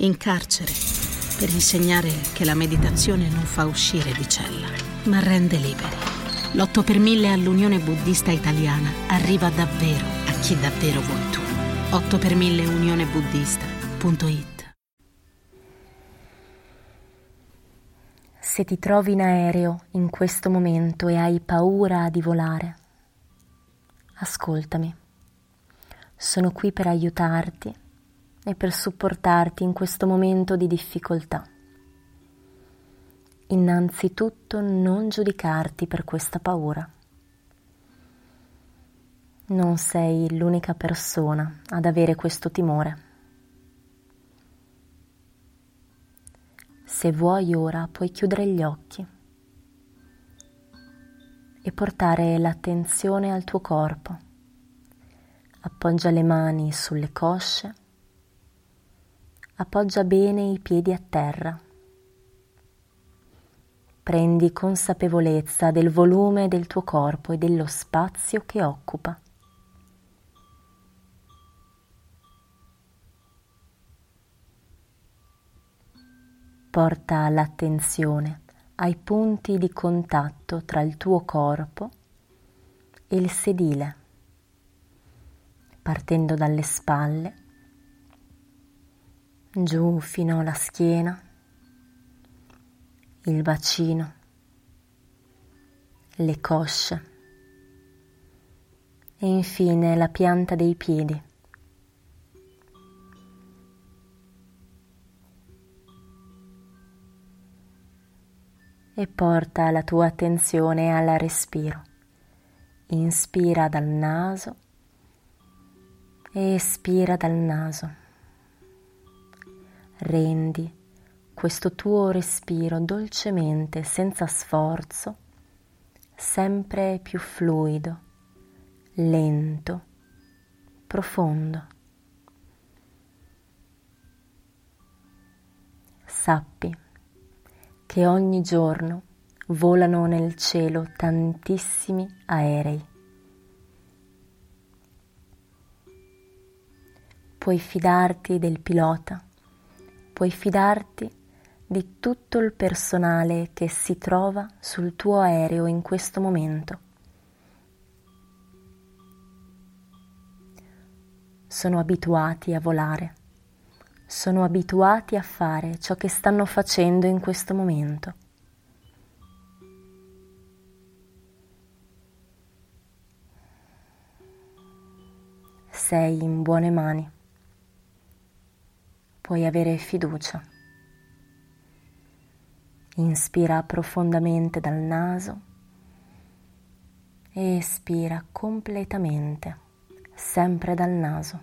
in carcere, per insegnare che la meditazione non fa uscire di cella, ma rende liberi. L'8 per 1000 all'Unione Buddista Italiana arriva davvero a chi davvero vuoi tu. 8 per 1000 unionebuddista.it Se ti trovi in aereo in questo momento e hai paura di volare, ascoltami. Sono qui per aiutarti e per supportarti in questo momento di difficoltà. Innanzitutto non giudicarti per questa paura. Non sei l'unica persona ad avere questo timore. Se vuoi ora puoi chiudere gli occhi e portare l'attenzione al tuo corpo. Appoggia le mani sulle cosce appoggia bene i piedi a terra. Prendi consapevolezza del volume del tuo corpo e dello spazio che occupa. Porta l'attenzione ai punti di contatto tra il tuo corpo e il sedile, partendo dalle spalle giù fino alla schiena, il bacino, le cosce e infine la pianta dei piedi. E porta la tua attenzione al respiro. Inspira dal naso e espira dal naso rendi questo tuo respiro dolcemente, senza sforzo, sempre più fluido, lento, profondo. Sappi che ogni giorno volano nel cielo tantissimi aerei. Puoi fidarti del pilota puoi fidarti di tutto il personale che si trova sul tuo aereo in questo momento. Sono abituati a volare, sono abituati a fare ciò che stanno facendo in questo momento. Sei in buone mani puoi avere fiducia. Inspira profondamente dal naso e espira completamente, sempre dal naso.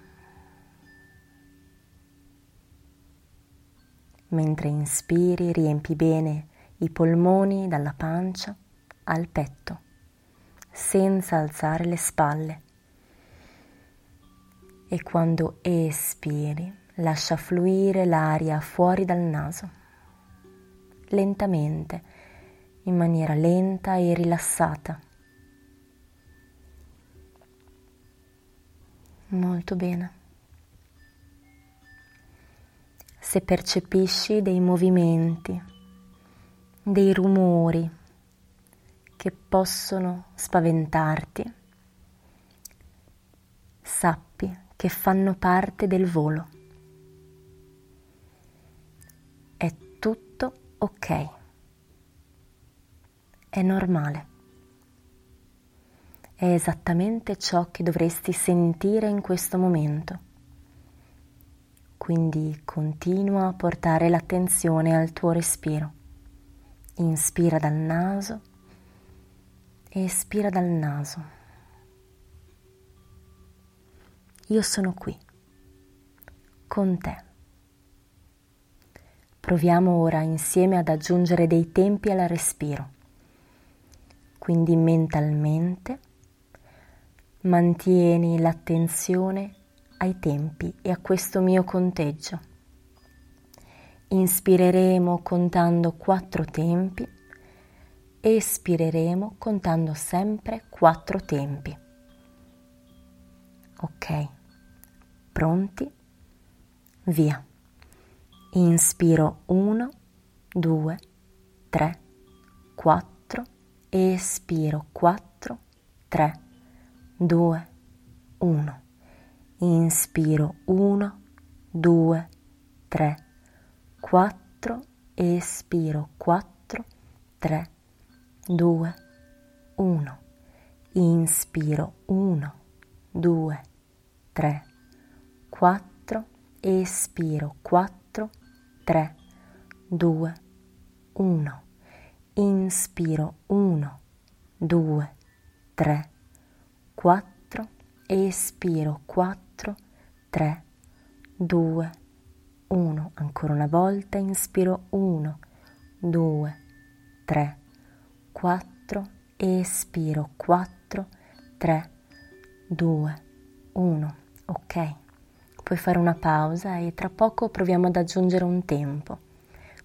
Mentre inspiri riempi bene i polmoni dalla pancia al petto, senza alzare le spalle. E quando espiri, Lascia fluire l'aria fuori dal naso, lentamente, in maniera lenta e rilassata. Molto bene. Se percepisci dei movimenti, dei rumori che possono spaventarti, sappi che fanno parte del volo. Ok, è normale, è esattamente ciò che dovresti sentire in questo momento. Quindi continua a portare l'attenzione al tuo respiro. Inspira dal naso espira dal naso. Io sono qui, con te. Proviamo ora insieme ad aggiungere dei tempi al respiro. Quindi mentalmente mantieni l'attenzione ai tempi e a questo mio conteggio. Inspireremo contando quattro tempi, espireremo contando sempre quattro tempi. Ok, pronti? Via. Inspiro 1, 2, 3, 4, espiro 4, 3, 2, 1. Inspiro 1, 2, 3, 4, espiro 4, 3, 2, 1. Inspiro 1, 2, 3, 4, espiro 4, 3, 2, 1. Inspiro 1, 2, 3, 4, espiro 4, 3, 2, 1. Ancora una volta, inspiro 1, 2, 3, 4, espiro 4, 3, 2, 1. Ok. Puoi fare una pausa e tra poco proviamo ad aggiungere un tempo.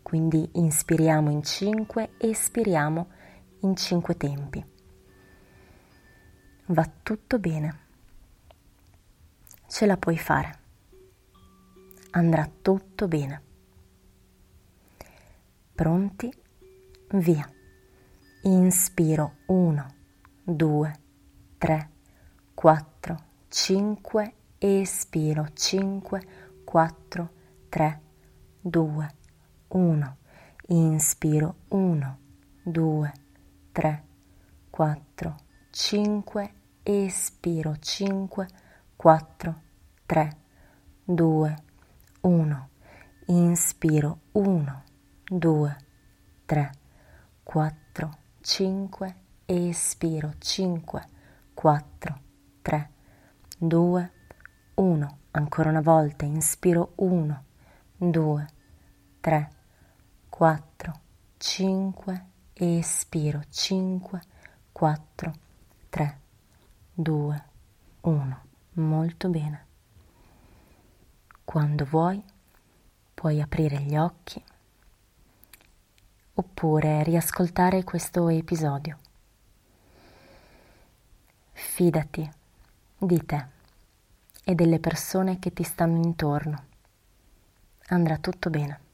Quindi inspiriamo in 5, espiriamo in 5 tempi. Va tutto bene. Ce la puoi fare. Andrà tutto bene. Pronti? Via. Inspiro 1, 2, 3, 4, 5 espiro 5, 4, 3, 2, 1. Inspiro 1, 2, 3, 4, 5, espiro 5, 4, 3, 2, 1. Inspiro 1, 2, 3, 4, 5, espiro 5, 4, 3, 2, 1. Ancora una volta, inspiro 1, 2, 3, 4, 5, espiro 5, 4, 3, 2, 1. Molto bene. Quando vuoi puoi aprire gli occhi oppure riascoltare questo episodio. Fidati di te e delle persone che ti stanno intorno. Andrà tutto bene.